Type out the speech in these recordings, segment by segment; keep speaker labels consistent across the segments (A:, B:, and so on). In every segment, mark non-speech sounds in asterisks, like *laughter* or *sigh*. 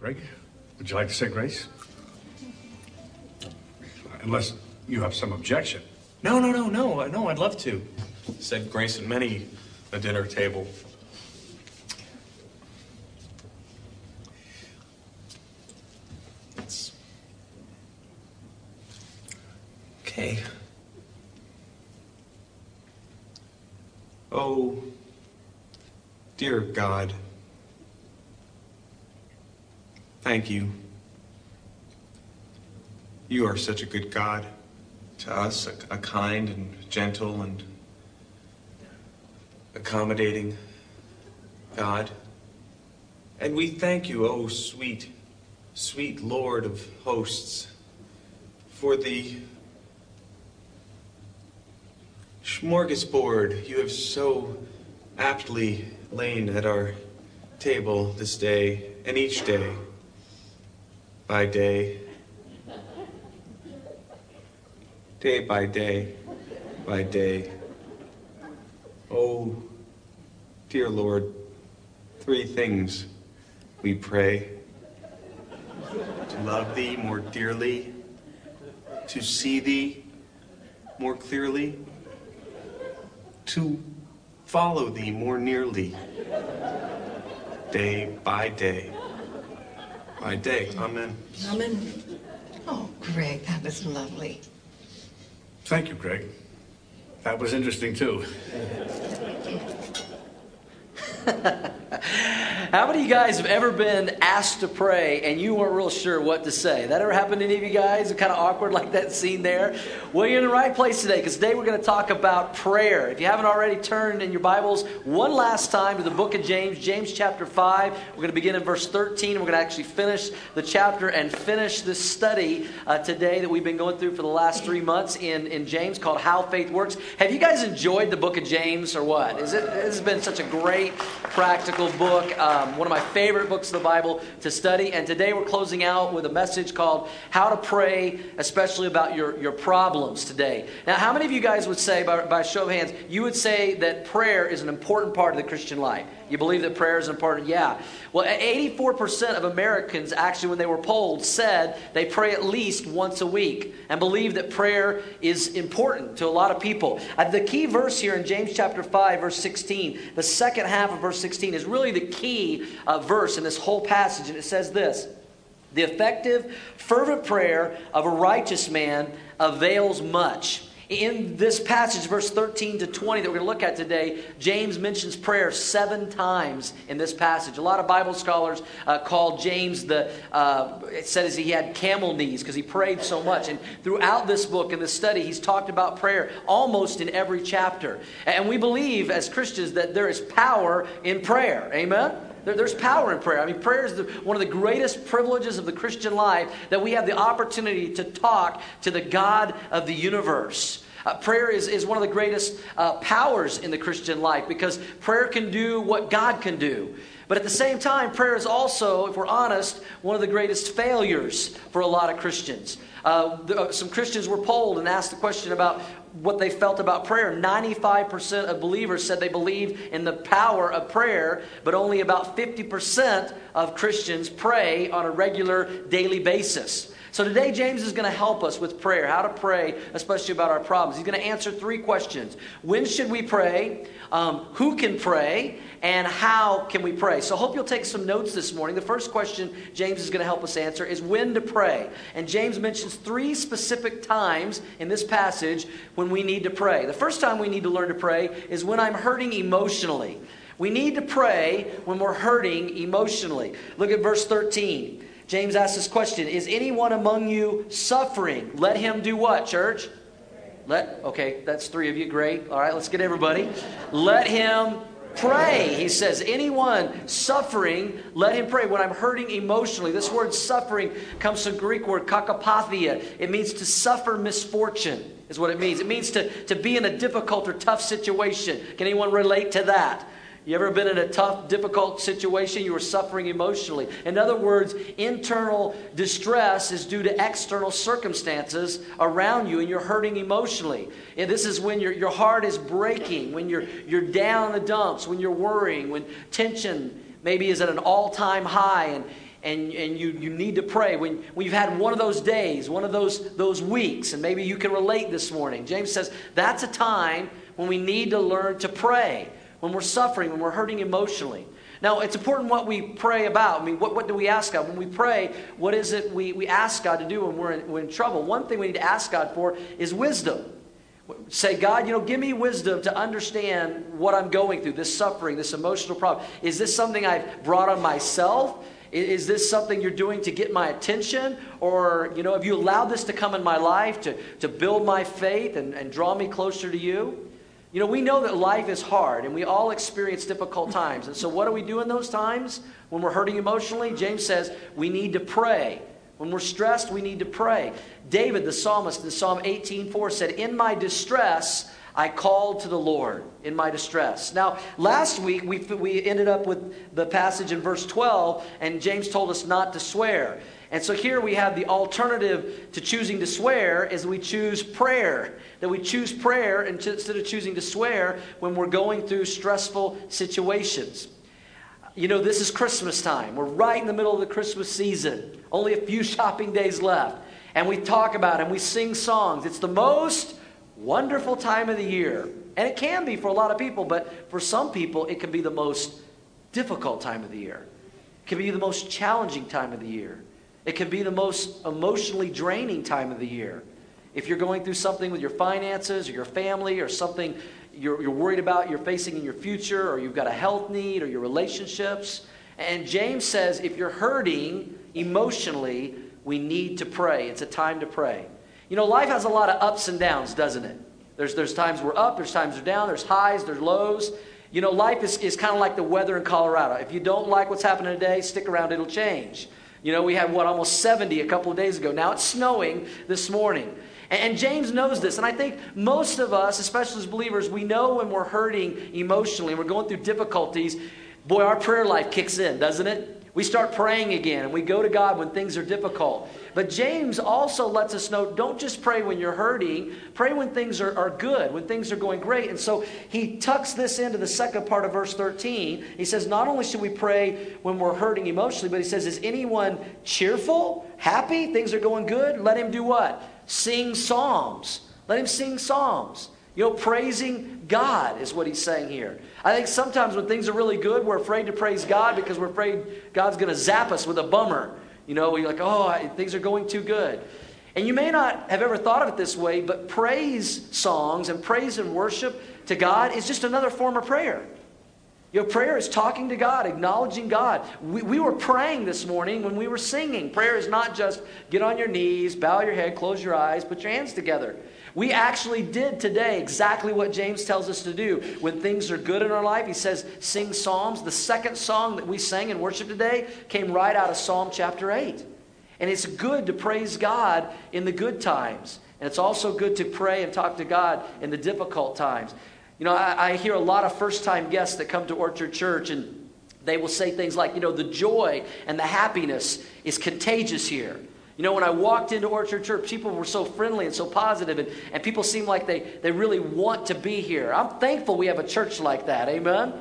A: Greg, would you like to say grace? Unless you have some objection.
B: No, no, no, no, no, I'd love to. Said grace at many a dinner table. It's okay. Oh, dear God, thank you. You are such a good God to us, a, a kind and gentle and accommodating God. And we thank you, oh sweet, sweet Lord of hosts, for the smorgasbord you have so aptly lain at our table this day and each day by day, day by day by day. Oh, dear Lord, three things we pray. To love Thee more dearly, to see Thee more clearly, to follow Thee more nearly, day by day by day. Amen.
C: Amen. Oh, Greg, that was lovely.
A: Thank you, Greg. That was interesting too. *laughs*
D: How many of you guys have ever been asked to pray and you weren't real sure what to say? That ever happened to any of you guys? Kind of awkward *laughs* like that scene there? Well, you're in the right place today because today we're going to talk about prayer. If you haven't already turned in your Bibles one last time to the book of James, James chapter 5, we're going to begin in verse 13 and we're going to actually finish the chapter and finish this study uh, today that we've been going through for the last three months in, in James called How Faith Works. Have you guys enjoyed the book of James or what? Is it, has been such a great practical book. Um, one of my favorite books of the Bible to study. And today we're closing out with a message called How to Pray, especially about your, your problems today. Now, how many of you guys would say, by, by show of hands, you would say that prayer is an important part of the Christian life? You believe that prayer is important? Yeah. Well, 84% of Americans, actually, when they were polled, said they pray at least once a week and believe that prayer is important to a lot of people. Uh, the key verse here in James chapter 5, verse 16, the second half of verse 16, is really the key uh, verse in this whole passage. And it says this The effective, fervent prayer of a righteous man avails much. In this passage, verse 13 to 20, that we're going to look at today, James mentions prayer seven times in this passage. A lot of Bible scholars uh, call James the, uh, it says he had camel knees because he prayed so much. And throughout this book and this study, he's talked about prayer almost in every chapter. And we believe as Christians that there is power in prayer. Amen? There's power in prayer. I mean, prayer is the, one of the greatest privileges of the Christian life that we have the opportunity to talk to the God of the universe. Uh, prayer is, is one of the greatest uh, powers in the Christian life because prayer can do what God can do. But at the same time, prayer is also, if we're honest, one of the greatest failures for a lot of Christians. Uh, the, uh, some Christians were polled and asked the question about what they felt about prayer. 95% of believers said they believe in the power of prayer, but only about 50% of Christians pray on a regular daily basis. So today, James is going to help us with prayer, how to pray, especially about our problems. He's going to answer three questions When should we pray? Um, who can pray? And how can we pray? So hope you'll take some notes this morning. The first question James is going to help us answer is when to pray. And James mentions three specific times in this passage when we need to pray. The first time we need to learn to pray is when I'm hurting emotionally. We need to pray when we're hurting emotionally. Look at verse 13. James asks this question Is anyone among you suffering? Let him do what, church? Let, okay, that's three of you. Great. All right, let's get everybody. Let him pray. He says, anyone suffering, let him pray. When I'm hurting emotionally, this word suffering comes from Greek word katapathia. It means to suffer misfortune, is what it means. It means to, to be in a difficult or tough situation. Can anyone relate to that? You ever been in a tough, difficult situation? You were suffering emotionally. In other words, internal distress is due to external circumstances around you and you're hurting emotionally. And this is when your, your heart is breaking, when you're, you're down in the dumps, when you're worrying, when tension maybe is at an all time high and, and, and you, you need to pray, when, when you've had one of those days, one of those, those weeks, and maybe you can relate this morning, James says that's a time when we need to learn to pray, when we're suffering, when we're hurting emotionally. Now, it's important what we pray about. I mean, what, what do we ask God? When we pray, what is it we, we ask God to do when we're in, we're in trouble? One thing we need to ask God for is wisdom. Say, God, you know, give me wisdom to understand what I'm going through, this suffering, this emotional problem. Is this something I've brought on myself? Is this something you're doing to get my attention? Or, you know, have you allowed this to come in my life to, to build my faith and, and draw me closer to you? You know, we know that life is hard and we all experience difficult times. And so, what do we do in those times when we're hurting emotionally? James says we need to pray. When we're stressed, we need to pray. David, the psalmist, in Psalm 18:4 said, In my distress, I called to the Lord in my distress. Now, last week we, we ended up with the passage in verse 12, and James told us not to swear. And so here we have the alternative to choosing to swear is we choose prayer. That we choose prayer instead of choosing to swear when we're going through stressful situations. You know, this is Christmas time. We're right in the middle of the Christmas season. Only a few *laughs* shopping days left. And we talk about it and we sing songs. It's the most wonderful time of the year. And it can be for a lot of people, but for some people, it can be the most difficult time of the year. It can be the most challenging time of the year. It can be the most emotionally draining time of the year. If you're going through something with your finances or your family or something you're, you're worried about you're facing in your future or you've got a health need or your relationships. And James says if you're hurting emotionally, we need to pray. It's a time to pray. You know, life has a lot of ups and downs, doesn't it? There's, there's times we're up, there's times we're down, there's highs, there's lows. You know, life is, is kind of like the weather in Colorado. If you don't like what's happening today, stick around, it'll change. You know, we had what, almost 70 a couple of days ago. Now it's snowing this morning. And, and James knows this. And I think most of us, especially as believers, we know when we're hurting emotionally and we're going through difficulties, boy, our prayer life kicks in, doesn't it? We start praying again and we go to God when things are difficult. But James also lets us know don't just pray when you're hurting, pray when things are, are good, when things are going great. And so he tucks this into the second part of verse 13. He says, Not only should we pray when we're hurting emotionally, but he says, Is anyone cheerful, happy, things are going good? Let him do what? Sing psalms. Let him sing psalms. You know, praising God is what he's saying here. I think sometimes when things are really good, we're afraid to praise God because we're afraid God's going to zap us with a bummer. You know, we're like, oh, things are going too good. And you may not have ever thought of it this way, but praise songs and praise and worship to God is just another form of prayer. Your prayer is talking to God, acknowledging God. We, we were praying this morning when we were singing. Prayer is not just get on your knees, bow your head, close your eyes, put your hands together. We actually did today exactly what James tells us to do. When things are good in our life, he says, sing psalms. The second song that we sang in worship today came right out of Psalm chapter 8. And it's good to praise God in the good times. And it's also good to pray and talk to God in the difficult times. You know, I, I hear a lot of first time guests that come to Orchard Church and they will say things like, you know, the joy and the happiness is contagious here. You know, when I walked into Orchard Church, people were so friendly and so positive, and, and people seem like they, they really want to be here. I'm thankful we have a church like that. Amen?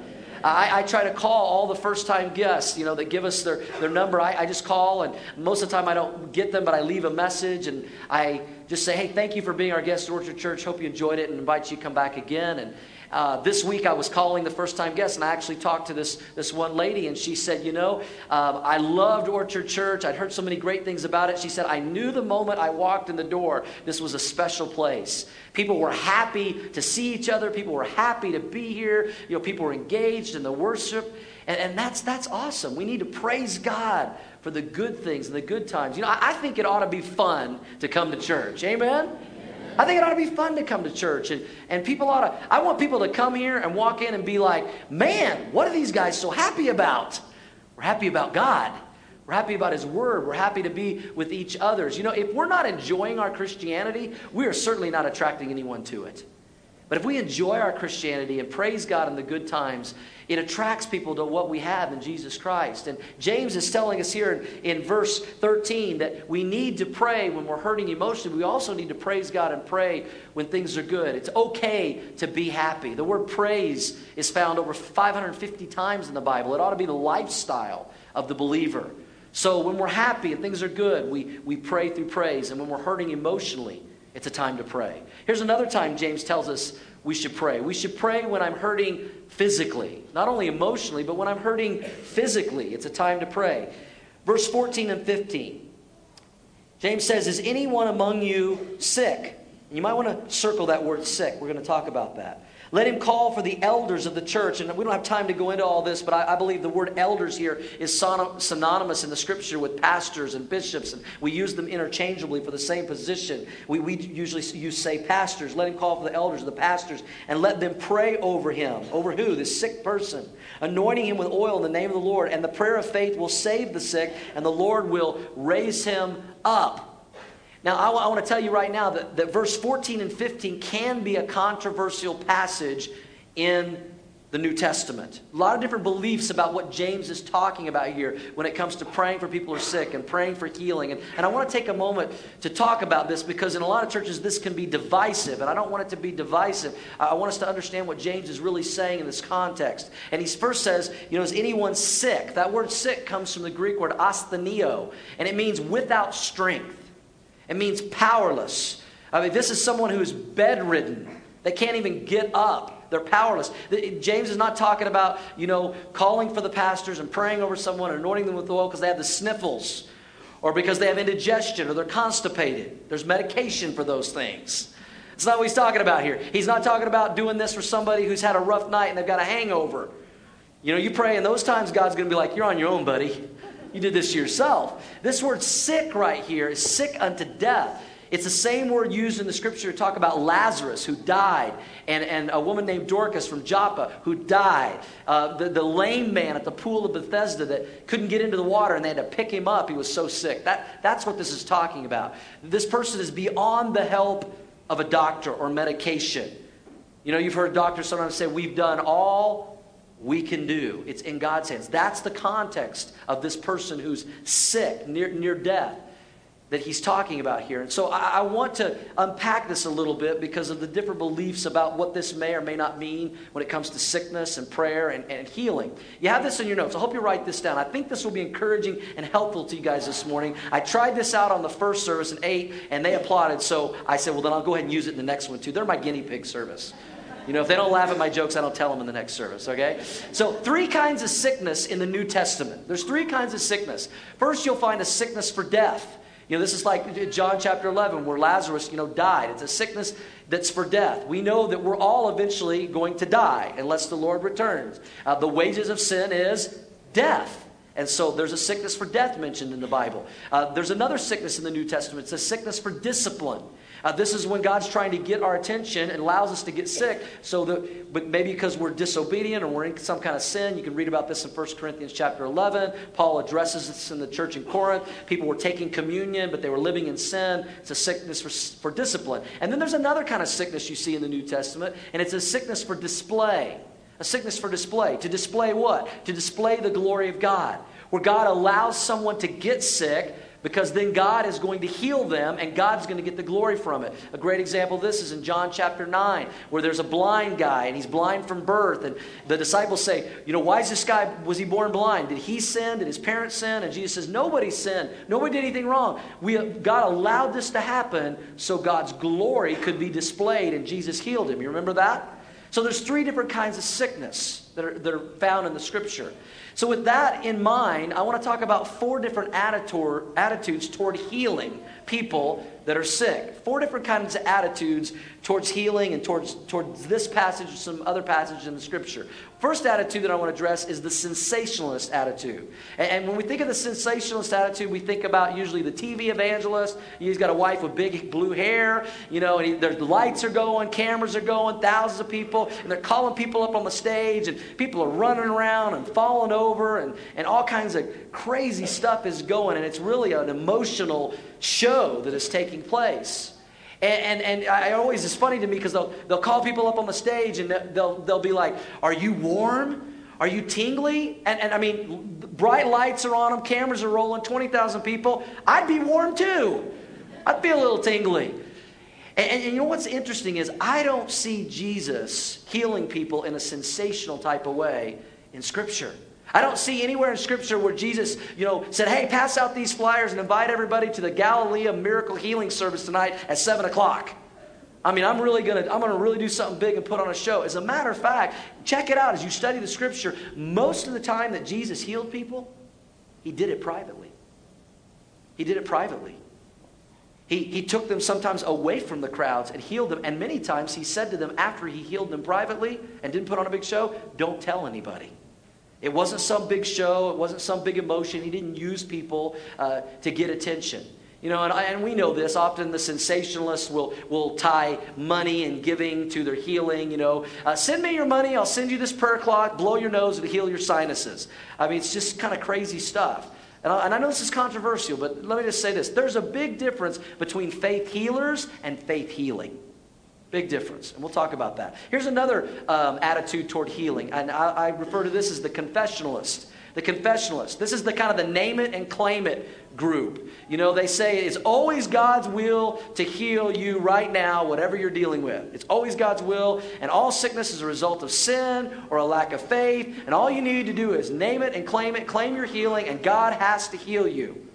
D: I, I, try to call all the first time guests, you know, that give us their, their number. I, I, just call, and most of the time I don't get them, but I leave a message and I just say, hey, thank you for being our guest at Orchard Church. Hope you enjoyed it and invite you to come back again. And uh, this week I was calling the first time guests, and I actually talked to this, this one lady, and she said, You know, um, I loved Orchard Church. I'd heard so many great things about it. She said, I knew the moment I walked in the door, this was a special place. People were happy to see each other, people were happy to be here, you know, people were engaged in the worship. And, and that's, that's awesome. We need to praise God for the good things and the good times. You know, I, I think it ought to be fun to come to church. Amen? I think it ought to be fun to come to church. And, and people ought to, I want people to come here and walk in and be like, man, what are these guys so happy about? We're happy about God. We're happy about His Word. We're happy to be with each others. You know, if we're not enjoying our Christianity, we are certainly not attracting anyone to it. But if we enjoy our Christianity and praise God in the good times, it attracts people to what we have in Jesus Christ. And James is telling us here in, in, verse 13 that we need to pray when we're hurting emotionally. We also need to praise God and pray when things are good. It's okay to be happy. The word praise is found over 550 times in the Bible. It ought to be the lifestyle of the believer. So when we're happy and things are good, we, we pray through praise. And when we're hurting emotionally, it's a time to pray. Here's another time James tells us we should pray. We should pray when I'm hurting physically, not only emotionally, but when I'm hurting physically. It's a time to pray. Verse 14 and 15. James says, Is anyone among you sick? You might want to circle that word sick. We're going to talk about that. Let him call for the elders of the church. And we don't have time to go into all this, but I, I believe the word elders here is synonymous in the scripture with pastors and bishops. And we use them interchangeably for the same position. We, we usually use, say, pastors. Let him call for the elders, the pastors, and let them pray over him. Over who? This sick person. Anointing him with oil in the name of the Lord. And the prayer of faith will save the sick, and the Lord will raise him up. Now, I, w- I want to tell you right now that, that verse 14 and 15 can be a controversial passage in the New Testament. A lot of different beliefs about what James is talking about here when it comes to praying for people who are sick and praying for healing. And, and I want to take a moment to talk about this because in a lot of churches this can be divisive, and I don't want it to be divisive. I, I want us to understand what James is really saying in this context. And he first says, you know, is anyone sick? That word sick comes from the Greek word asthenio, and it means without strength. It means powerless. I mean, this is someone who is bedridden. They can't even get up. They're powerless. James is not talking about, you know, calling for the pastors and praying over someone and anointing them with oil because they have the sniffles or because they have indigestion or they're constipated. There's medication for those things. It's not what he's talking about here. He's not talking about doing this for somebody who's had a rough night and they've got a hangover. You know, you pray in those times, God's going to be like, You're on your own, buddy. You did this to yourself. This word sick right here is sick unto death. It's the same word used in the scripture to talk about Lazarus who died, and, and a woman named Dorcas from Joppa who died. Uh, the, the lame man at the pool of Bethesda that couldn't get into the water and they had to pick him up. He was so sick. That, that's what this is talking about. This person is beyond the help of a doctor or medication. You know, you've heard doctors sometimes say, We've done all we can do. It's in God's hands. That's the context of this person who's sick, near, near death, that he's talking about here. And so I, I, want to unpack this a little bit because of the different beliefs about what this may or may not mean when it comes to sickness and prayer and, and healing. You have this in your notes. I hope you write this down. I think this will be encouraging and helpful to you guys this morning. I tried this out on the first service in eight, and they applauded. So I said, well, then I'll go ahead and use it in the next one too. They're my guinea pig service. You know, if they don't laugh at my jokes, I don't tell them in the next service, okay? So, three kinds of sickness in the New Testament. There's three kinds of sickness. First, you'll find a sickness for death. You know, this is like John chapter 11 where Lazarus, you know, died. It's a sickness that's for death. We know that we're all eventually going to die unless the Lord returns. Uh, the wages of sin is death. And so there's a sickness for death mentioned in the Bible. Uh, there's another sickness in the New Testament. It's a sickness for discipline. Uh, this is when God's trying to get our attention and allows us to get sick. So that, but maybe because we're disobedient or we're in some kind of sin, you can read about this in 1 Corinthians chapter 11. Paul addresses this in the church in Corinth. People were taking communion, but they were living in sin. It's a sickness for, for discipline. And then there's another kind of sickness you see in the New Testament, and it's a sickness for display. A sickness for display. To display what? To display the glory of God. Where God allows someone to get sick because then God is going to heal them and God's going to get the glory from it. A great example of this is in John chapter 9, where there's a blind guy and he's blind from birth. And the disciples say, You know, why is this guy, was he born blind? Did he sin? Did his parents sin? And Jesus says, Nobody sinned. Nobody did anything wrong. We, God allowed this to happen so God's glory could be displayed and Jesus healed him. You remember that? So there's three different kinds of sickness that are, that are found in the scripture. So, with that in mind, I want to talk about four different attitudes toward healing people that are sick. Four different kinds of attitudes towards healing and towards, towards this passage and some other passages in the scripture. First attitude that I want to address is the sensationalist attitude. And, and when we think of the sensationalist attitude, we think about usually the TV evangelist. He's got a wife with big blue hair, you know, and he, the lights are going, cameras are going, thousands of people, and they're calling people up on the stage, and people are running around and falling over, and, and all kinds of crazy stuff is going, and it's really an emotional show that is taking place. And, and, and I always, it's funny to me because they'll, they'll call people up on the stage and they'll, they'll be like, Are you warm? Are you tingly? And, and I mean, bright lights are on them, cameras are rolling, 20,000 people. I'd be warm too. I'd be a little tingly. And, and, you know what's interesting is I don't see Jesus healing people in a sensational type of way in Scripture. I don't see anywhere in Scripture where Jesus, you know, said, hey, pass out these flyers and invite everybody to the Galilee Miracle Healing Service tonight at 7 o'clock. I mean, I'm really gonna, I'm gonna really do something big and put on a show. As a matter of fact, check it out as you study the Scripture. Most of the time that Jesus healed people, he did it privately. He did it privately. He, he took them sometimes away from the crowds and healed them. And many times he said to them after he healed them privately and didn't put on a big show, don't tell anybody. It wasn't some big show, it wasn't some big emotion. He didn't use people uh, to get attention. You know, and, and we know this. Often the sensationalists will, will tie money and giving to their healing. You know, uh, send me your money, I'll send you this prayer cloth, blow your nose, and heal your sinuses. I mean, it's just kind of crazy stuff. And I, and I know this is controversial, but let me just say this. There's a big difference between faith healers and faith healing. Big difference. And we'll talk about that. Here's another um, attitude toward healing. And I, I refer to this as the confessionalist. The confessionalist. This is the kind of the name it and claim it group. You know, they say it's always God's will to heal you right now, whatever you're dealing with. It's always God's will, and all sickness is a result of sin or a lack of faith, and all you need to do is name it and claim it, claim your healing, and God has to heal you.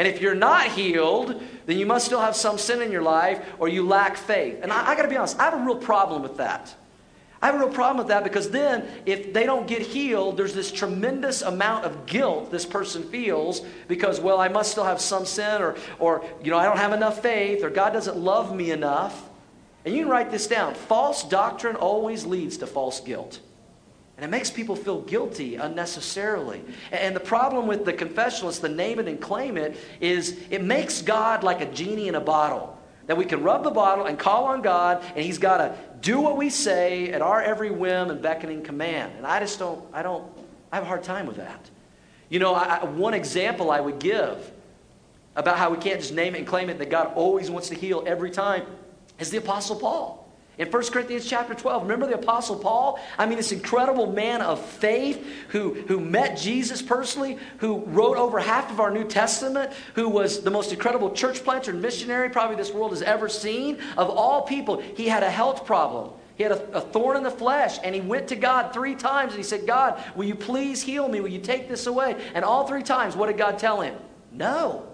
D: And if you're not healed, then you must still have some sin in your life or you lack faith. And I, I got to be honest, I have a real problem with that. I have a real problem with that because then, if they don't get healed, there's this tremendous amount of guilt this person feels because, well, I must still have some sin, or, or you know, I don't have enough faith, or God doesn't love me enough. And you can write this down false doctrine always leads to false guilt. And it makes people feel guilty unnecessarily. And the problem with the confessionalists, the name it and claim it, is it makes God like a genie in a bottle. That we can rub the bottle and call on God, and He's got to do what we say at our every whim and beckoning command. And I just don't, I don't, I have a hard time with that. You know, I, one example I would give about how we can't just name it and claim it that God always wants to heal every time is the Apostle Paul. In 1 Corinthians chapter 12, remember the Apostle Paul? I mean, this incredible man of faith who, who met Jesus personally, who wrote over half of our New Testament, who was the most incredible church planter and missionary probably this world has ever seen. Of all people, he had a health problem. He had a, a, thorn in the flesh, and he went to God three times and he said, God, will you please heal me? Will you take this away? And all three times, what did God tell him? No.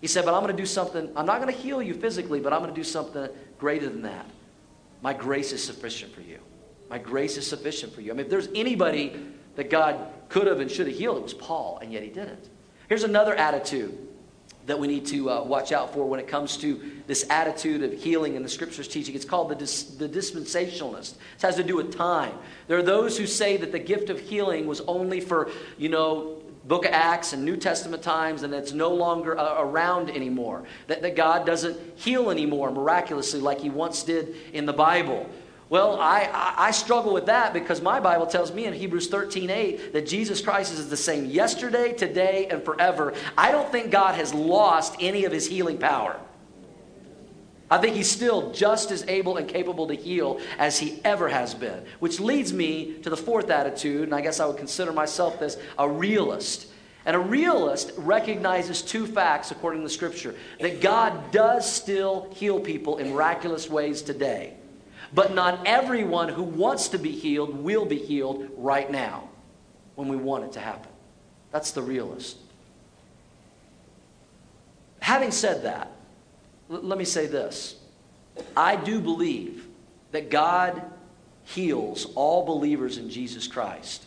D: He said, But I'm going to do something. I'm not going to heal you physically, but I'm going to do something greater than that. My grace is sufficient for you. My grace is sufficient for you. I mean, if there's anybody that God could have and should have healed, it was Paul, and yet he didn't. Here's another attitude that we need to uh, watch out for when it comes to this attitude of healing and the scriptures teaching. It's called the, dis- the dispensationalist. It has to do with time. There are those who say that the gift of healing was only for, you know, book of Acts and New Testament times, and it's no longer uh, around anymore. That, that God doesn't heal anymore miraculously like he once did in the Bible. Well, I, I, I, struggle with that because my Bible tells me in Hebrews 13 8 that Jesus Christ is the same yesterday, today, and forever. I don't think God has lost any of his healing power. I think he's still just as able and capable to heal as he ever has been. Which leads me to the fourth attitude, and I guess I would consider myself this a realist. And a realist recognizes two facts according to Scripture that God does still heal people in miraculous ways today. But not everyone who wants to be healed will be healed right now when we want it to happen. That's the realist. Having said that, L- let me say this I do believe that God heals all believers in Jesus Christ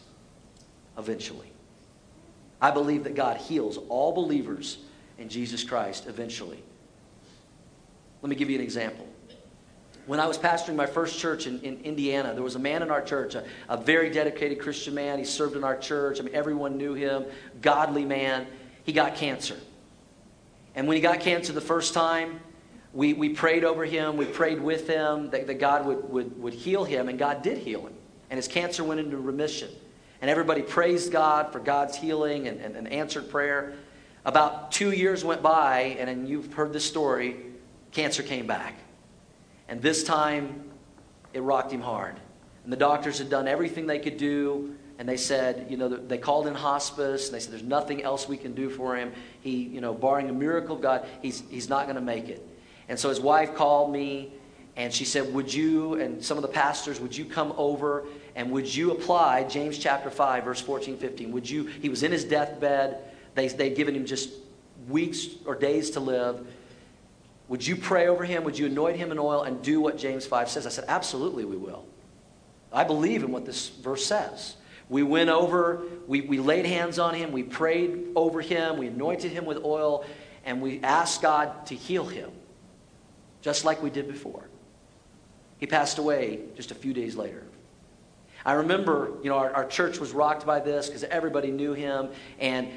D: eventually. I believe that God heals all believers in Jesus Christ eventually. Let me give you an example. When I was pastoring my first church in, in Indiana, there was a man in our church, a, a very dedicated Christian man. He served in our church. I mean, everyone knew him, godly man. He got cancer. And when he got cancer the first time, we, we prayed over him, we prayed with him that, that God would, would, would heal him, and God did heal him. And his cancer went into remission. And everybody praised God for God's healing and, and, and answered prayer. About two years went by, and, and you've heard this story cancer came back. And this time, it rocked him hard. And the doctors had done everything they could do, and they said, you know, they called in hospice, and they said, there's nothing else we can do for him. He, you know, barring a miracle, God, he's, he's not going to make it. And so his wife called me, and she said, Would you, and some of the pastors, would you come over and would you apply James chapter 5, verse 14, 15? Would you, he was in his deathbed. They, they'd given him just weeks or days to live. Would you pray over him? Would you anoint him in oil and do what James 5 says? I said, Absolutely, we will. I believe in what this verse says. We went over, we, we laid hands on him, we prayed over him, we anointed him with oil, and we asked God to heal him, just like we did before. He passed away just a few days later. I remember, you know, our, our church was rocked by this because everybody knew him, and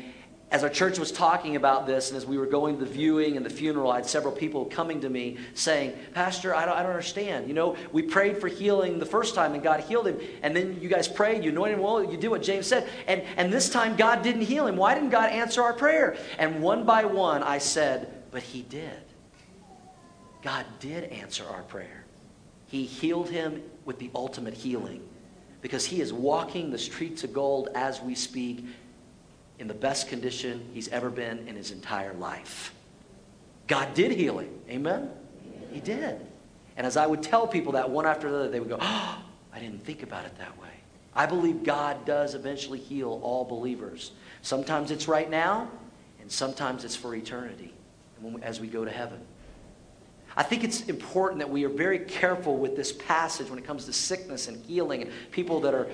D: as our church was talking about this and as we were going to the viewing and the funeral, I had several people coming to me saying, Pastor, I don't, I don't understand. You know, we prayed for healing the first time and God healed him. And then you guys prayed, you anointed him well, you did what James said. And, and this time God didn't heal him. Why didn't God answer our prayer? And one by one I said, But he did. God did answer our prayer. He healed him with the ultimate healing because he is walking the streets of gold as we speak in the best condition he's ever been in his entire life. God did heal him. Amen? He did. And as I would tell people that one after the other, they would go, Oh, I didn't think about it that way. I believe God does eventually heal all believers. Sometimes it's right now, and sometimes it's for eternity as we go to heaven. I think it's important that we are very careful with this passage when it comes to sickness and healing and people that are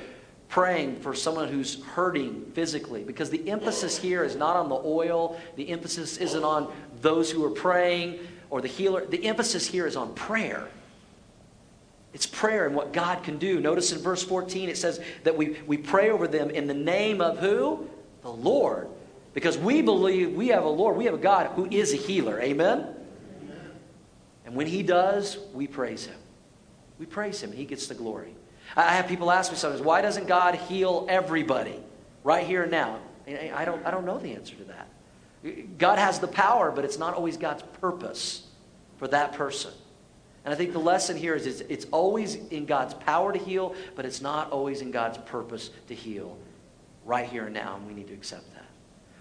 D: praying for someone who's hurting physically because the emphasis here is not on the oil, the emphasis isn't on those who are praying or the healer. The emphasis here is on prayer. It's prayer and what God can do. Notice in verse 14 it says that we, we pray over them in the name of who? The Lord. Because we believe we have a Lord, we have a God who is a healer. Amen? And when He does, we praise Him. We praise Him. He gets the glory. I have people ask me sometimes, why doesn't God heal everybody right here and now? I don't, I don't know the answer to that. God has the power, but it's not always God's purpose for that person. And I think the lesson here is it's, it's always in God's power to heal, but it's not always in God's purpose to heal right here and now, and we need to accept that.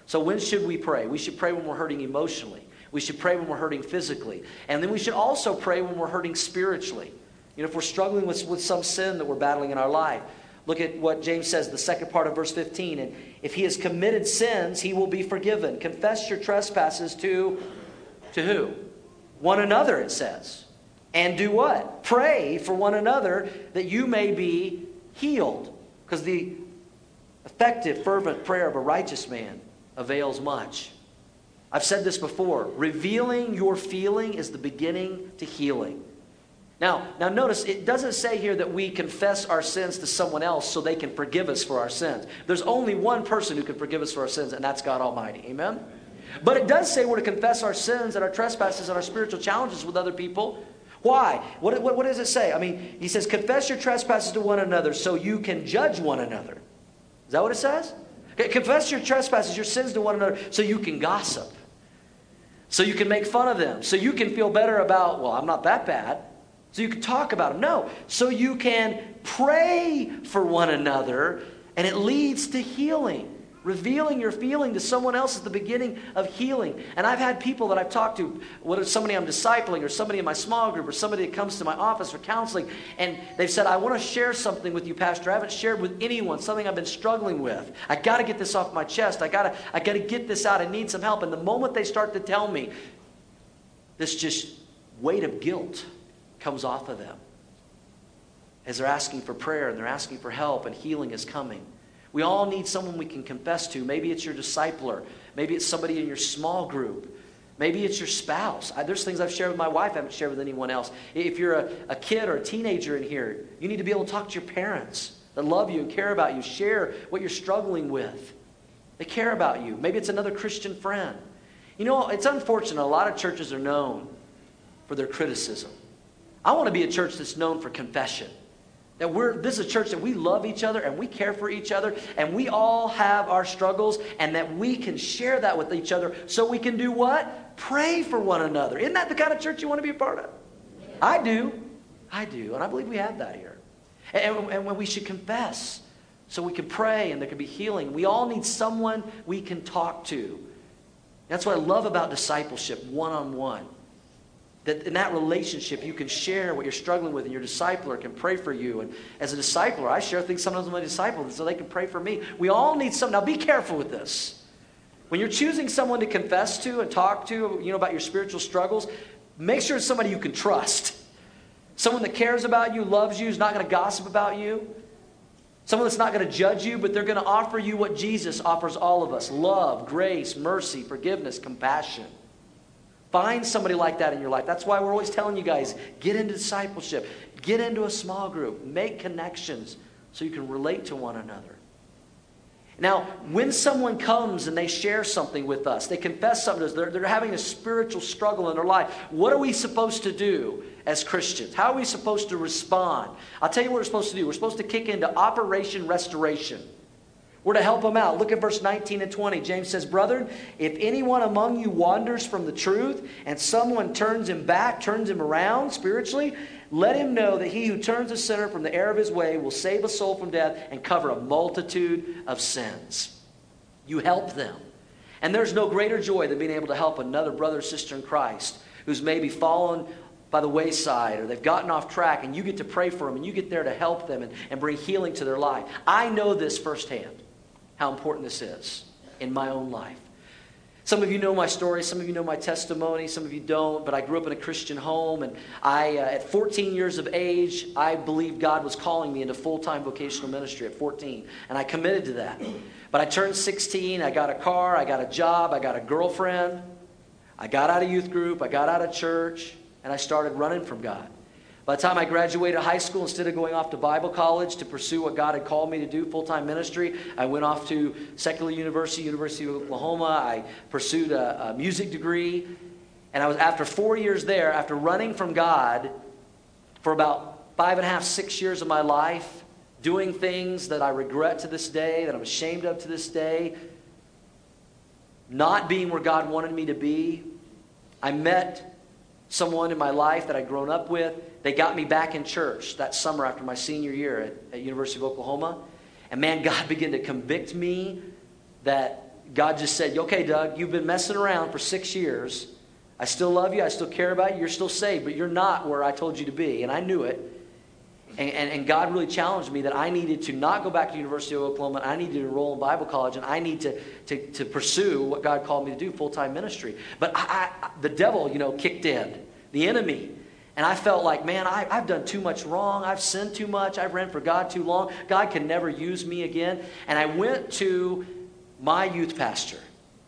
D: So, when should we pray? We should pray when we're hurting emotionally. We should pray when we're hurting physically. And then we should also pray when we're hurting spiritually. You know, if we're struggling with, with some sin that we're battling in our life, look at what James says, the second part of verse 15. And if he has committed sins, he will be forgiven. Confess your trespasses to, to who? One another, it says. And do what? Pray for one another that you may be healed. Because the effective, fervent prayer of a righteous man avails much. I've said this before. Revealing your feeling is the beginning to healing. Now, now notice it doesn't say here that we confess our sins to someone else so they can forgive us for our sins. There's only one person who can forgive us for our sins, and that's God Almighty. Amen? But it does say we're to confess our sins and our trespasses and our spiritual challenges with other people. Why? What, what, what does it say? I mean, he says, confess your trespasses to one another so you can judge one another. Is that what it says? Confess your trespasses, your sins to one another so you can gossip. So you can make fun of them. So you can feel better about, well, I'm not that bad. So you can talk about them. No. So you can pray for one another, and it leads to healing. Revealing your feeling to someone else is the beginning of healing. And I've had people that I've talked to, whether it's somebody I'm discipling or somebody in my small group or somebody that comes to my office for counseling, and they've said, I want to share something with you, Pastor. I haven't shared with anyone, something I've been struggling with. I got to get this off my chest. I got to I got to get this out. I need some help. And the moment they start to tell me, this just weight of guilt comes off of them as they're asking for prayer and they're asking for help and healing is coming. We all need someone we can confess to. Maybe it's your discipler. Maybe it's somebody in your small group. Maybe it's your spouse. I, there's things I've shared with my wife I haven't shared with anyone else. If you're a, a kid or a teenager in here, you need to be able to talk to your parents that love you and care about you. Share what you're struggling with. They care about you. Maybe it's another Christian friend. You know, it's unfortunate. A lot of churches are known for their criticism. I want to be a church that's known for confession. That we're, this is a church that we love each other and we care for each other and we all have our struggles and that we can share that with each other so we can do what? Pray for one another. Isn't that the kind of church you want to be a part of? I do. I do. And I believe we have that here. And, and when we should confess so we can pray and there can be healing. We all need someone we can talk to. That's what I love about discipleship one on one. That in that relationship, you can share what you're struggling with, and your discipler can pray for you. And as a discipler, I share things sometimes with my disciples so they can pray for me. We all need some. Now, be careful with this. When you're choosing someone to confess to and talk to, you know, about your spiritual struggles, make sure it's somebody you can trust. Someone that cares about you, loves you, is not going to gossip about you. Someone that's not going to judge you, but they're going to offer you what Jesus offers all of us love, grace, mercy, forgiveness, compassion. Find somebody like that in your life. That's why we're always telling you guys get into discipleship, get into a small group, make connections so you can relate to one another. Now, when someone comes and they share something with us, they confess something to us, they're, they're having a spiritual struggle in their life, what are we supposed to do as Christians? How are we supposed to respond? I'll tell you what we're supposed to do. We're supposed to kick into Operation Restoration. We're to help them out. Look at verse 19 and 20. James says, Brethren, if anyone among you wanders from the truth and someone turns him back, turns him around spiritually, let him know that he who turns a sinner from the error of his way will save a soul from death and cover a multitude of sins. You help them. And there's no greater joy than being able to help another brother or sister in Christ who's maybe fallen by the wayside or they've gotten off track and you get to pray for them and you get there to help them and, and bring healing to their life. I know this firsthand how important this is in my own life. Some of you know my story, some of you know my testimony, some of you don't, but I grew up in a Christian home, and I, uh, at 14 years of age, I believed God was calling me into full time vocational ministry at 14, and I committed to that. But I turned 16, I got a car, I got a job, I got a girlfriend, I got out of youth group, I got out of church, and I started running from God. By the time I graduated high school, instead of going off to Bible college to pursue what God had called me to do, full time ministry, I went off to secular university, University of Oklahoma. I pursued a, a music degree. And I was, after four years there, after running from God for about five and a half, six years of my life, doing things that I regret to this day, that I'm ashamed of to this day, not being where God wanted me to be, I met someone in my life that I'd grown up with. They got me back in church that summer after my senior year at, at University of Oklahoma. And man, *laughs* God began to convict me that God just said, okay, Doug, you've been messing around for six years. I still love you. I still care about you. You're still saved, but you're not where I told you to be. And I knew it. And, and, and, God really challenged me that I needed to not go back to University of Oklahoma. I needed to enroll in Bible college, and I need to, to, to pursue what God called me to do, full-time ministry. But I, I, the devil, you know, kicked in. The enemy. And I felt like, man, I, I've done too much wrong. I've sinned too much. I've ran for God too long. God can never use me again. And I went to my youth pastor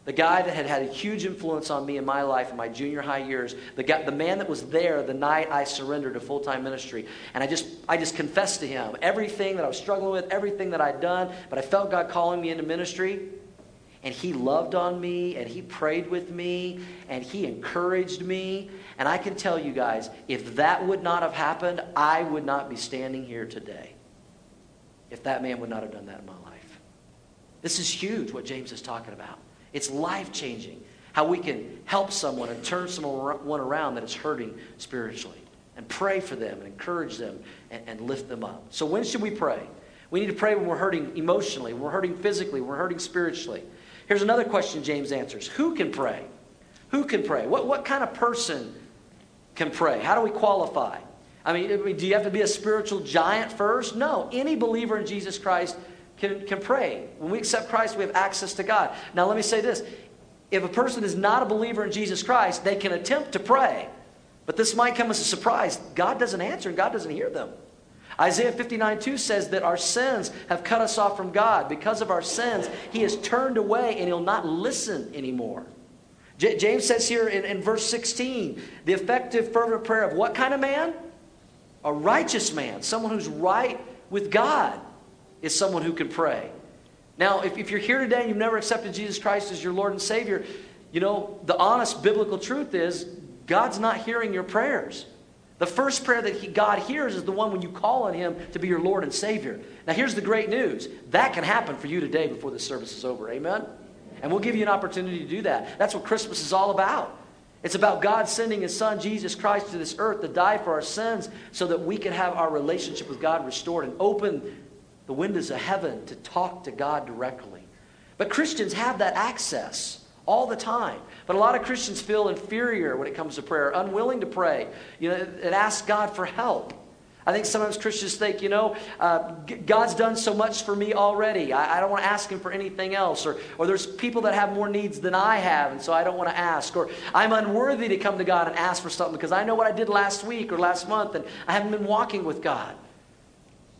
D: the guy that had had a huge influence on me in my life in my junior high years, the, guy, the man that was there the night I surrendered to full time ministry. And I just, I just confessed to him everything that I was struggling with, everything that I'd done, but I felt God calling me into ministry. And he loved on me, and he prayed with me, and he encouraged me. And I can tell you guys, if that would not have happened, I would not be standing here today. If that man would not have done that in my life. This is huge what James is talking about. It's life changing. How we can help someone and turn someone around that is hurting spiritually. And pray for them and encourage them and, and lift them up. So, when should we pray? We need to pray when we're hurting emotionally, when we're hurting physically, when we're hurting spiritually. Here's another question James answers Who can pray? Who can pray? What, what kind of person can pray? How do we qualify? I mean, do you have to be a spiritual giant first? No. Any believer in Jesus Christ can, can pray. When we accept Christ, we have access to God. Now, let me say this if a person is not a believer in Jesus Christ, they can attempt to pray, but this might come as a surprise. God doesn't answer and God doesn't hear them. Isaiah 59 2 says that our sins have cut us off from God. Because of our sins, He has turned away and He'll not listen anymore. J- James says here in, in verse 16 the effective, fervent prayer of what kind of man? A righteous man, someone who's right with God is someone who can pray. Now, if, if you're here today and you've never accepted Jesus Christ as your Lord and Savior, you know, the honest biblical truth is God's not hearing your prayers. The first prayer that he, God hears is the one when you call on Him to be your Lord and Savior. Now, here's the great news that can happen for you today before the service is over. Amen? And we'll give you an opportunity to do that. That's what Christmas is all about. It's about God sending His Son, Jesus Christ, to this earth to die for our sins so that we can have our relationship with God restored and open the windows of heaven to talk to God directly. But Christians have that access all the time. But a lot of Christians feel inferior when it comes to prayer, unwilling to pray, you know, and ask God for help. I think sometimes Christians think, you know, uh, God's done so much for me already. I, I don't want to ask Him for anything else. Or, or there's people that have more needs than I have, and so I don't want to ask. Or I'm unworthy to come to God and ask for something because I know what I did last week or last month, and I haven't been walking with God.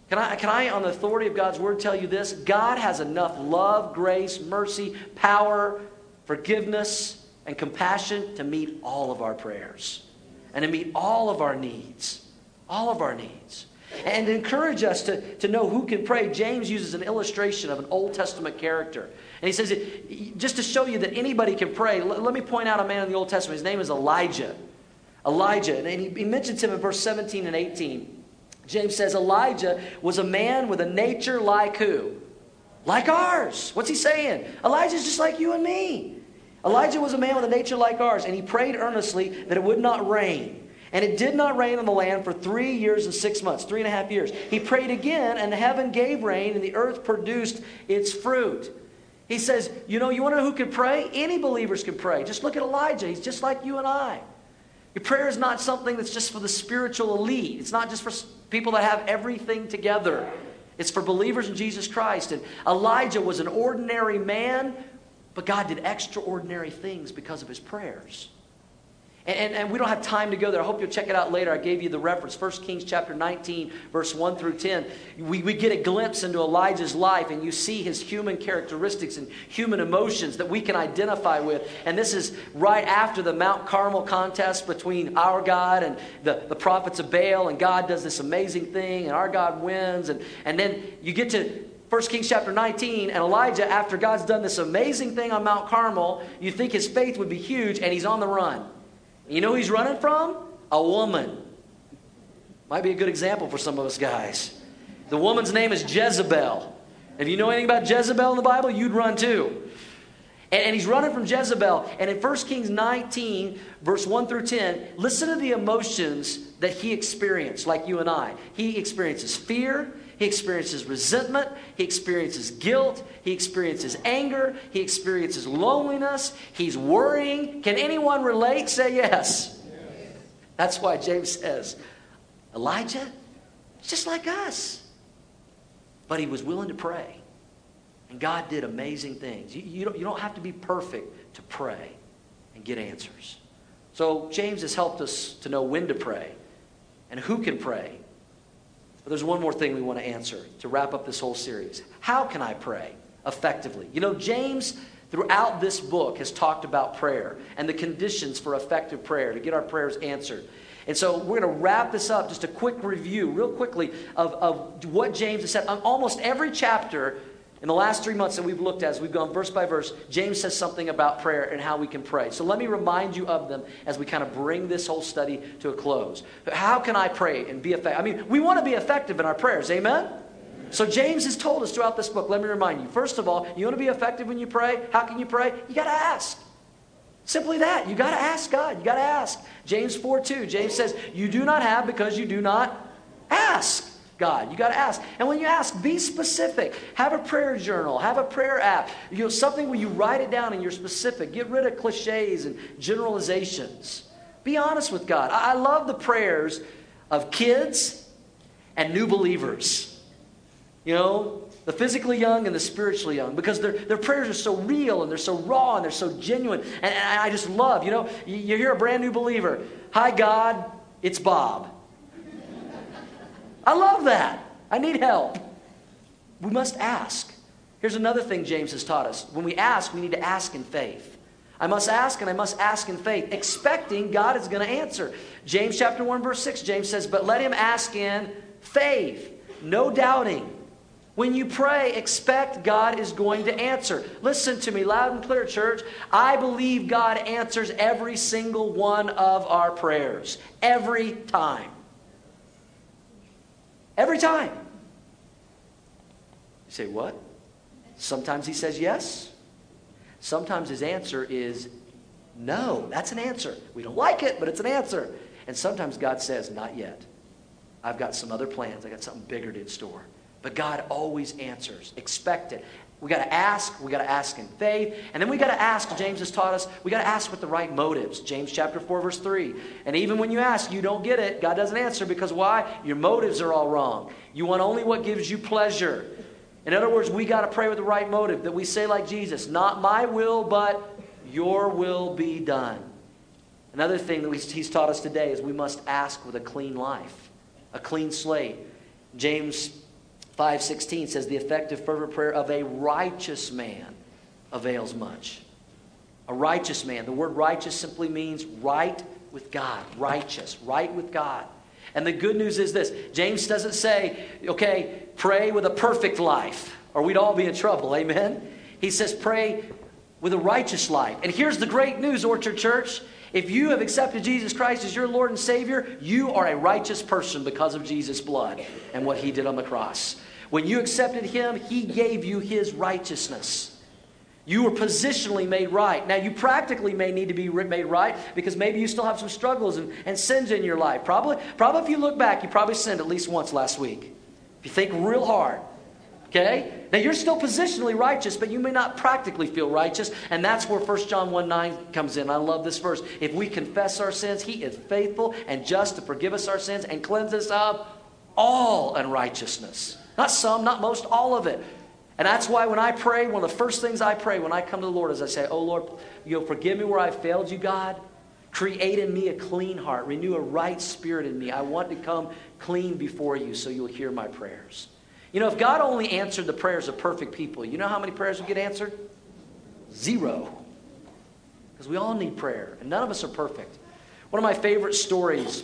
D: Can I, can I, on the authority of God's word, tell you this? God has enough love, grace, mercy, power, forgiveness, and compassion to meet all of our prayers and to meet all of our needs all of our needs. And encourage us to, to know who can pray, James uses an illustration of an Old Testament character. And he says, it, just to show you that anybody can pray, let, let me point out a man in the Old Testament. His name is Elijah. Elijah. And he, he mentions him in verse 17 and 18. James says, Elijah was a man with a nature like who? Like ours. What's he saying? Elijah's just like you and me. Elijah was a man with a nature like ours, and he prayed earnestly that it would not rain. And it did not rain on the land for three years and six months, three and a half years. He prayed again, and the heaven gave rain, and the earth produced its fruit. He says, You know, you want to know who can pray? Any believers can pray. Just look at Elijah. He's just like you and I. Your prayer is not something that's just for the spiritual elite, it's not just for people that have everything together. It's for believers in Jesus Christ. And Elijah was an ordinary man, but God did extraordinary things because of his prayers. And, and, we don't have time to go there. I hope you'll check it out later. I gave you the reference, 1 Kings chapter 19, verse 1 through 10. We, we get a glimpse into Elijah's life, and you see his human characteristics and human emotions that we can identify with. And this is right after the Mount Carmel contest between our God and the, the prophets of Baal, and God does this amazing thing, and our God wins. And, and then you get to 1 Kings chapter 19, and Elijah, after God's done this amazing thing on Mount Carmel, you think his faith would be huge, and he's on the run. You know he's running from? A woman. Might be a good example for some of us guys. The woman's name is Jezebel. If you know anything about Jezebel in the Bible, you'd run too. And, and, he's running from Jezebel. And in 1 Kings 19, verse 1 through 10, listen to the emotions that he experienced, like you and I. He experiences fear, he experiences resentment. He experiences guilt. He experiences anger. He experiences loneliness. He's worrying. Can anyone relate? Say yes. yes. That's why James says, Elijah, just like us. But he was willing to pray. And God did amazing things. You, you, don't, you don't have to be perfect to pray and get answers. So James has helped us to know when to pray and who can pray but there's one more thing we want to answer to wrap up this whole series. How can I pray effectively? You know, James, throughout this book, has talked about prayer and the conditions for effective prayer to get our prayers answered. And so we're going to wrap this up, just a quick review, real quickly, of, of what James has said. On almost every chapter, in the last three months that we've looked at, as we've gone verse by verse, James says something about prayer and how we can pray. So let me remind you of them as we kind of bring this whole study to a close. How can I pray and be effective? I mean, we want to be effective in our prayers, amen? So James has told us throughout this book, let me remind you. First of all, you want to be effective when you pray? How can you pray? You got to ask. Simply that. You got to ask God. You got to ask. James 4 2. James says, You do not have because you do not ask. God. You got to ask. And when you ask, be specific. Have a prayer journal, have a prayer app. You know, something where you write it down and you're specific. Get rid of cliches and generalizations. Be honest with God. I love the prayers of kids and new believers. You know, the physically young and the spiritually young, because their, their prayers are so real and they're so raw and they're so genuine. And, and I just love, you know, you, you hear a brand new believer, Hi, God, it's Bob. I love that. I need help. We must ask. Here's another thing James has taught us. When we ask, we need to ask in faith. I must ask and I must ask in faith, expecting God is going to answer. James chapter 1 verse 6 James says, "But let him ask in faith, no doubting." When you pray, expect God is going to answer. Listen to me loud and clear, church. I believe God answers every single one of our prayers. Every time. Every time. You say, what? Sometimes he says yes. Sometimes his answer is no. That's an answer. We don't like it, but it's an answer. And sometimes God says, not yet. I've got some other plans. I've got something bigger in store. But God always answers. Expect it. We got to ask. We got to ask in faith. And then we got to ask, James has taught us, we got to ask with the right motives. James chapter 4, verse 3. And even when you ask, you don't get it. God doesn't answer because why? Your motives are all wrong. You want only what gives you pleasure. In other words, we got to pray with the right motive that we say, like Jesus, not my will, but your will be done. Another thing that he's taught us today is we must ask with a clean life, a clean slate. James 5:16 says the effective fervent prayer of a righteous man avails much. A righteous man. The word righteous simply means right with God, righteous, right with God. And the good news is this James doesn't say, okay, pray with a perfect life, or we'd all be in trouble. Amen? He says, pray with a righteous life. And here's the great news, Orchard Church. If you have accepted Jesus Christ as your Lord and Savior, you are a righteous person because of Jesus' blood and what He did on the cross. When you accepted Him, He gave you His righteousness. You were positionally made right. Now, you practically may need to be made right because maybe you still have some struggles and, and sins in your life. Probably, probably, if you look back, you probably sinned at least once last week. If you think real hard, okay? Now, you're still positionally righteous, but you may not practically feel righteous. And that's where 1 John 1 9 comes in. I love this verse. If we confess our sins, He is faithful and just to forgive us our sins and cleanse us of all unrighteousness. Not some, not most, all of it. And that's why when I pray, one of the first things I pray when I come to the Lord is I say, Oh Lord, you'll forgive me where I failed you, God. Create in me a clean heart. Renew a right spirit in me. I want to come clean before you so you'll hear my prayers. You know, if God only answered the prayers of perfect people, you know how many prayers would get answered? Zero. Because we all need prayer, and none of us are perfect. One of my favorite stories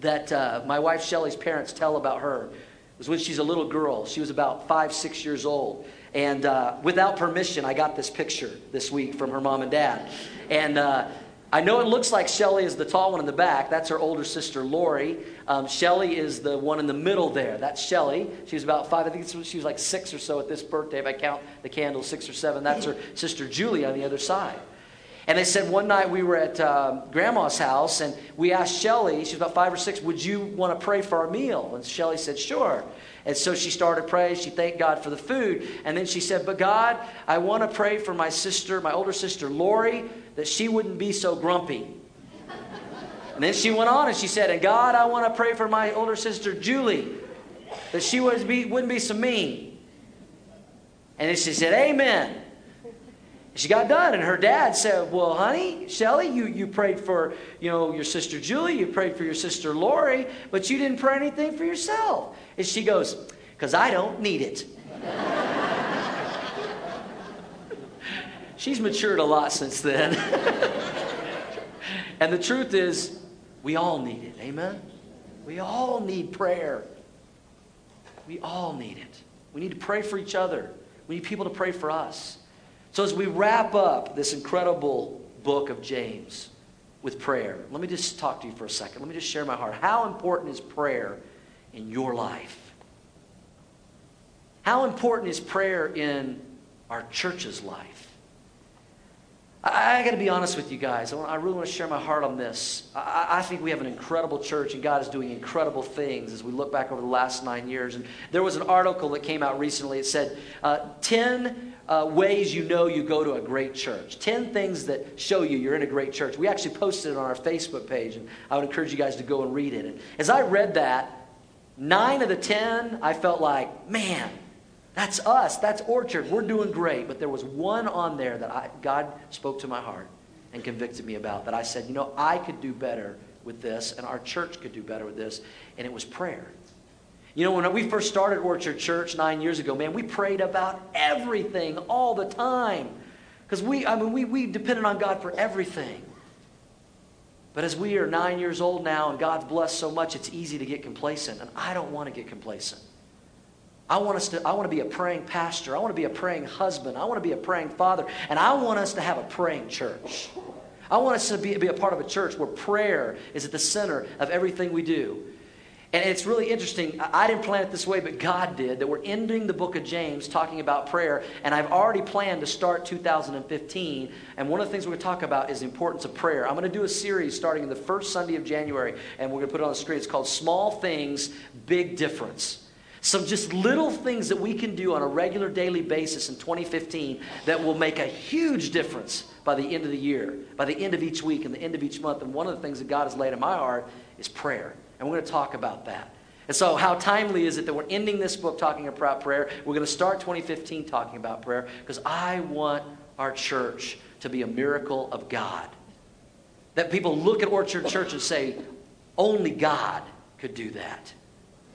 D: that uh, my wife Shelly's parents tell about her was when she's a little girl. She was about five, six years old. And uh, without permission, I got this picture this week from her mom and dad. And uh, I know it looks like Shelly is the tall one in the back. That's her older sister, Lori. Um, Shelly is the one in the middle there. That's Shelly. She was about five. I think she was like six or so at this birthday, if I count the candles, six or seven. That's her sister, Julie, on the other side. And they said one night we were at um, grandma's house and we asked Shelly, she's about five or six, would you want to pray for our meal? And Shelly said, sure. And so she started praying. She thanked God for the food. And then she said, But God, I want to pray for my sister, my older sister, Lori, that she wouldn't be so grumpy. And then she went on and she said, And God, I want to pray for my older sister, Julie, that she would be, wouldn't be so mean. And then she said, Amen. She got done, and her dad said, Well, honey, Shelly, you, you prayed for you know, your sister Julie, you prayed for your sister Lori, but you didn't pray anything for yourself. And she goes, Because I don't need it. She's matured a lot since then. *laughs* and the truth is, we all need it. Amen? We all need prayer. We all need it. We need to pray for each other. We need people to pray for us. So, as we wrap up this incredible book of James with prayer, let me just talk to you for a second. Let me just share my heart. How important is prayer in your life? How important is prayer in our church's life? I, got to be honest with you guys. I, really want to share my heart on this. I, I, think we have an incredible church, and God is doing incredible things as we look back over the last nine years. And there was an article that came out recently. It said uh, 10 uh, ways you know you go to a great church. 10 things that show you you're in a great church. We actually posted it on our Facebook page, and I would encourage you guys to go and read it. And as I read that, nine of the 10, I felt like, man, that's us. That's Orchard. We're doing great. But there was one on there that I, God spoke to my heart and convicted me about that I said, you know, I could do better with this, and our church could do better with this, and it was prayer. You know, when we first started Orchard Church nine years ago, man, we prayed about everything all the time. Because we, I mean, we, we depended on God for everything. But as we are nine years old now and God's blessed so much, it's easy to get complacent. And I don't want to get complacent. I want us to, I want to be a praying pastor. I want to be a praying husband. I want to be a praying father. And I want us to have a praying church. I want us to be, be a part of a church where prayer is at the center of everything we do. And it's really interesting. I didn't plan it this way, but God did. That we're ending the book of James talking about prayer. And I've already planned to start 2015. And one of the things we're going to talk about is the importance of prayer. I'm going to do a series starting in the first Sunday of January. And we're going to put it on the screen. It's called Small Things, Big Difference. Some just little things that we can do on a regular daily basis in 2015 that will make a huge difference by the end of the year, by the end of each week, and the end of each month. And one of the things that God has laid in my heart is prayer. And we're going to talk about that. And so, how timely is it that we're ending this book talking about prayer? We're going to start 2015 talking about prayer because I want our church to be a miracle of God. That people look at Orchard Church and say, only God could do that.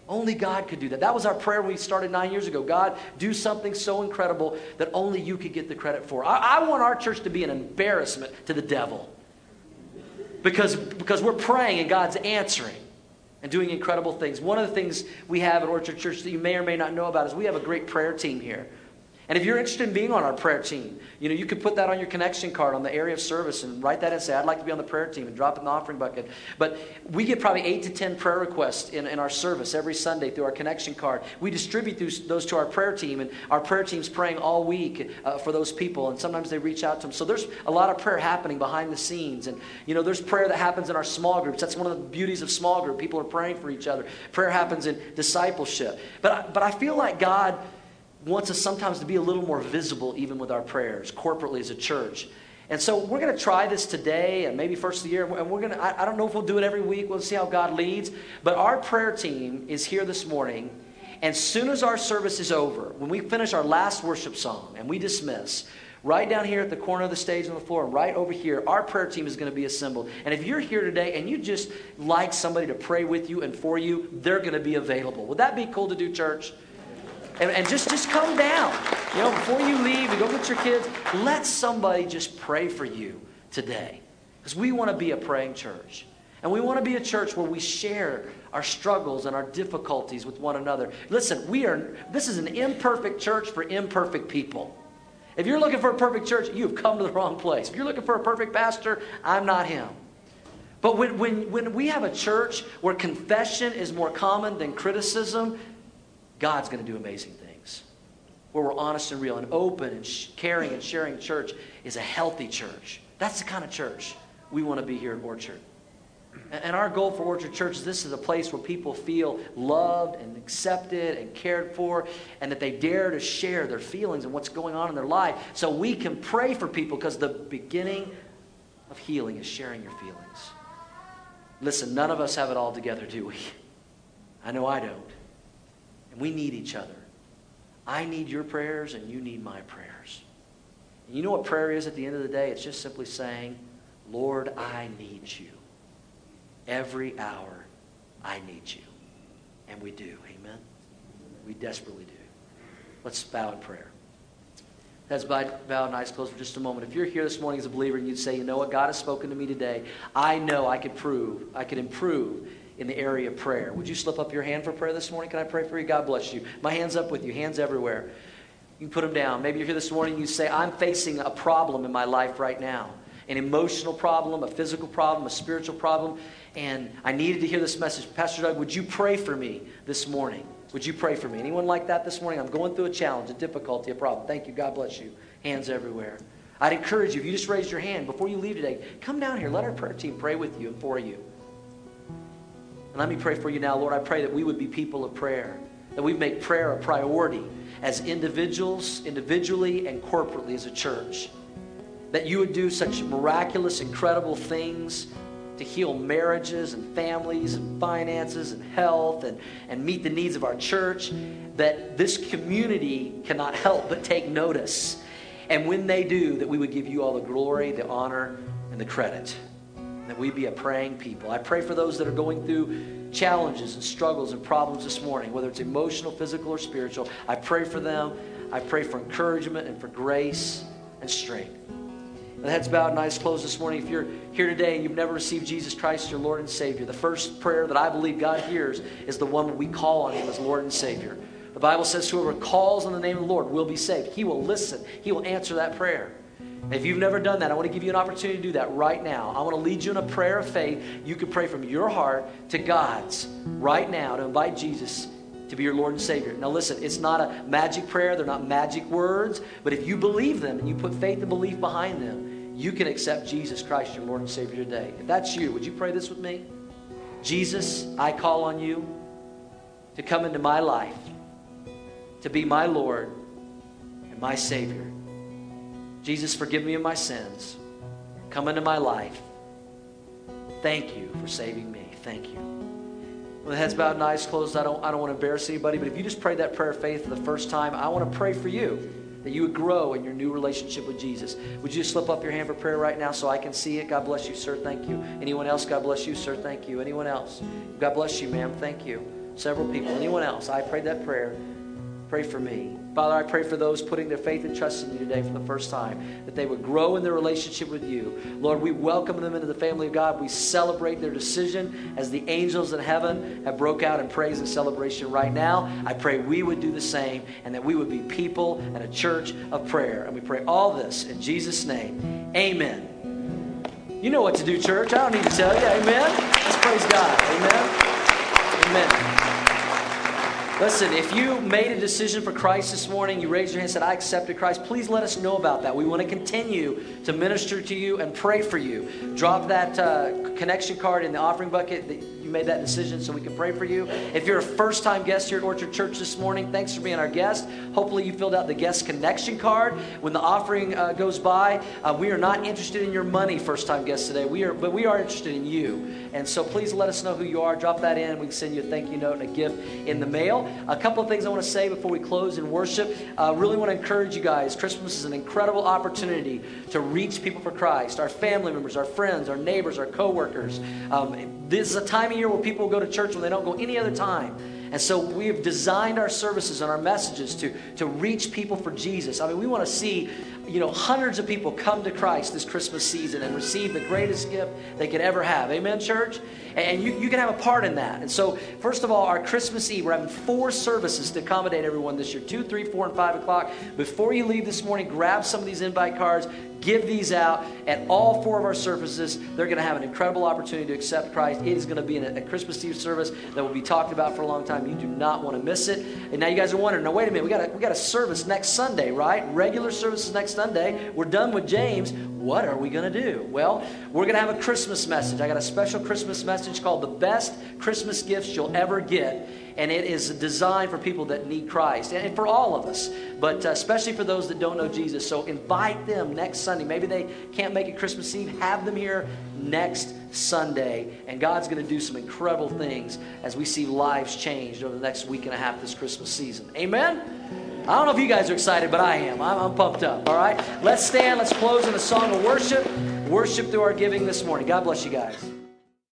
D: Only God could do that. That was our prayer when we started nine years ago. God, do something so incredible that only you could get the credit for. I, I want our church to be an embarrassment to the devil because, because we're praying and God's answering and doing incredible things. One of the things we have at Orchard Church that you may or may not know about is we have a great prayer team here. And if you're interested in being on our prayer team, you know, you could put that on your connection card on the area of service and write that and say, I'd like to be on the prayer team and drop it in the offering bucket. But we get probably eight to 10 prayer requests in, in our service every Sunday through our connection card. We distribute those, those to our prayer team, and our prayer team's praying all week uh, for those people, and sometimes they reach out to them. So there's a lot of prayer happening behind the scenes. And, you know, there's prayer that happens in our small groups. That's one of the beauties of small group. People are praying for each other. Prayer happens in discipleship. But, but I feel like God wants us sometimes to be a little more visible even with our prayers corporately as a church. And so we're going to try this today and maybe first of the year. And we're going to, I, don't know if we'll do it every week. We'll see how God leads. But our prayer team is here this morning. And as soon as our service is over, when we finish our last worship song and we dismiss, right down here at the corner of the stage on the floor, right over here, our prayer team is going to be assembled. And if you're here today and you just like somebody to pray with you and for you, they're going to be available. Would that be cool to do, church? And, and just, just come down. You know, before you leave and go get your kids, let somebody just pray for you today. Because we want to be a praying church. And we want to be a church where we share our struggles and our difficulties with one another. Listen, we are this is an imperfect church for imperfect people. If you're looking for a perfect church, you've come to the wrong place. If you're looking for a perfect pastor, I'm not him. But when, when, when we have a church where confession is more common than criticism, God's going to do amazing things. Where we're honest and real and open and sh- caring and sharing church is a healthy church. That's the kind of church we want to be here at Orchard. And our goal for Orchard Church is this is a place where people feel loved and accepted and cared for, and that they dare to share their feelings and what's going on in their life so we can pray for people because the beginning of healing is sharing your feelings. Listen, none of us have it all together, do we? I know I don't. And we need each other. I need your prayers, and you need my prayers. And you know what prayer is at the end of the day? It's just simply saying, Lord, I need you. Every hour, I need you. And we do. Amen? We desperately do. Let's bow in prayer. Heads bowed, bowed, and eyes closed for just a moment. If you're here this morning as a believer and you'd say, you know what, God has spoken to me today, I know I could prove, I could improve in the area of prayer. Would you slip up your hand for prayer this morning? Can I pray for you? God bless you. My hand's up with you, hands everywhere. You put them down. Maybe you're here this morning and you say, I'm facing a problem in my life right now an emotional problem, a physical problem, a spiritual problem, and I needed to hear this message. Pastor Doug, would you pray for me this morning? Would you pray for me? Anyone like that this morning? I'm going through a challenge, a difficulty, a problem. Thank you. God bless you. Hands everywhere. I'd encourage you, if you just raised your hand before you leave today, come down here. Let our prayer team pray with you and for you. And let me pray for you now, Lord. I pray that we would be people of prayer, that we make prayer a priority as individuals, individually and corporately as a church. That you would do such miraculous, incredible things to heal marriages and families and finances and health and, and meet the needs of our church that this community cannot help but take notice. And when they do, that we would give you all the glory, the honor, and the credit that we be a praying people. I pray for those that are going through challenges and struggles and problems this morning, whether it's emotional, physical, or spiritual. I pray for them. I pray for encouragement and for grace and strength. The heads bowed and eyes closed this morning. If you're here today and you've never received Jesus Christ as your Lord and Savior, the first prayer that I believe God hears is the one we call on Him as Lord and Savior. The Bible says, Whoever calls on the name of the Lord will be saved. He will listen, He will answer that prayer. If you've never done that, I want to give you an opportunity to do that right now. I want to lead you in a prayer of faith. You can pray from your heart to God's right now to invite Jesus to be your Lord and Savior. Now, listen, it's not a magic prayer, they're not magic words, but if you believe them and you put faith and belief behind them, you can accept Jesus Christ, your Lord and Savior, today. If that's you, would you pray this with me? Jesus, I call on you to come into my life to be my Lord and my Savior. Jesus, forgive me of my sins. Come into my life. Thank you for saving me. Thank you. With heads bowed and eyes closed, I don't, I don't want to embarrass anybody, but if you just prayed that prayer of faith for the first time, I want to pray for you that you would grow in your new relationship with Jesus. Would you just slip up your hand for prayer right now so I can see it? God bless you, sir. Thank you. Anyone else? God bless you, sir. Thank you. Anyone else? God bless you, ma'am. Thank you. Several people. Anyone else? I prayed that prayer. Pray for me. Father, I pray for those putting their faith and trust in you today for the first time, that they would grow in their relationship with you. Lord, we welcome them into the family of God. We celebrate their decision as the angels in heaven have broke out in praise and celebration right now. I pray we would do the same and that we would be people and a church of prayer. And we pray all this in Jesus' name. Amen. You know what to do, church. I don't need to tell you. Amen. Let's praise God. Amen. Amen. Listen, if you made a decision for Christ this morning, you raised your hand and said, I accepted Christ, please let us know about that. We want to continue to minister to you and pray for you. Drop that uh, connection card in the offering bucket made that decision so we can pray for you. If you're a first time guest here at Orchard Church this morning, thanks for being our guest. Hopefully, you filled out the guest connection card. When the offering uh, goes by, uh, we are not interested in your money, first time guests today, we are, but we are interested in you. And so please let us know who you are. Drop that in. We can send you a thank you note and a gift in the mail. A couple of things I want to say before we close in worship. I uh, really want to encourage you guys. Christmas is an incredible opportunity to reach people for Christ our family members, our friends, our neighbors, our coworkers. Um, this is a time of year where people go to church when they don't go any other time. And so we have designed our services and our messages to, to reach people for Jesus. I mean, we want to see, you know, hundreds of people come to Christ this Christmas season and receive the greatest gift they could ever have. Amen, church? And you, you can have a part in that. And so, first of all, our Christmas Eve, we're having four services to accommodate everyone this year two, three, four, and five o'clock. Before you leave this morning, grab some of these invite cards, give these out at all four of our services. They're going to have an incredible opportunity to accept Christ. It is going to be a, Christmas Eve service that will be talked about for a long time. You do not want to miss it. And now you guys are wondering, now wait a minute, we got a, we got a service next Sunday, right? Regular services next Sunday. We're done with James. What are we going to do? Well, we're going to have a Christmas message. I got a special Christmas message called The Best Christmas Gifts You'll Ever Get and it is designed for people that need Christ and for all of us, but uh, especially for those that don't know Jesus. So invite them next Sunday. Maybe they can't make it Christmas Eve. Have them here next Sunday, and God's going to do some incredible things as we see lives changed over the next week and a half this Christmas season. Amen. I don't know if you guys are excited, but I am. I'm, I'm pumped up. All right, let's stand. Let's close in a song of worship. Worship through our giving this morning. God bless you guys.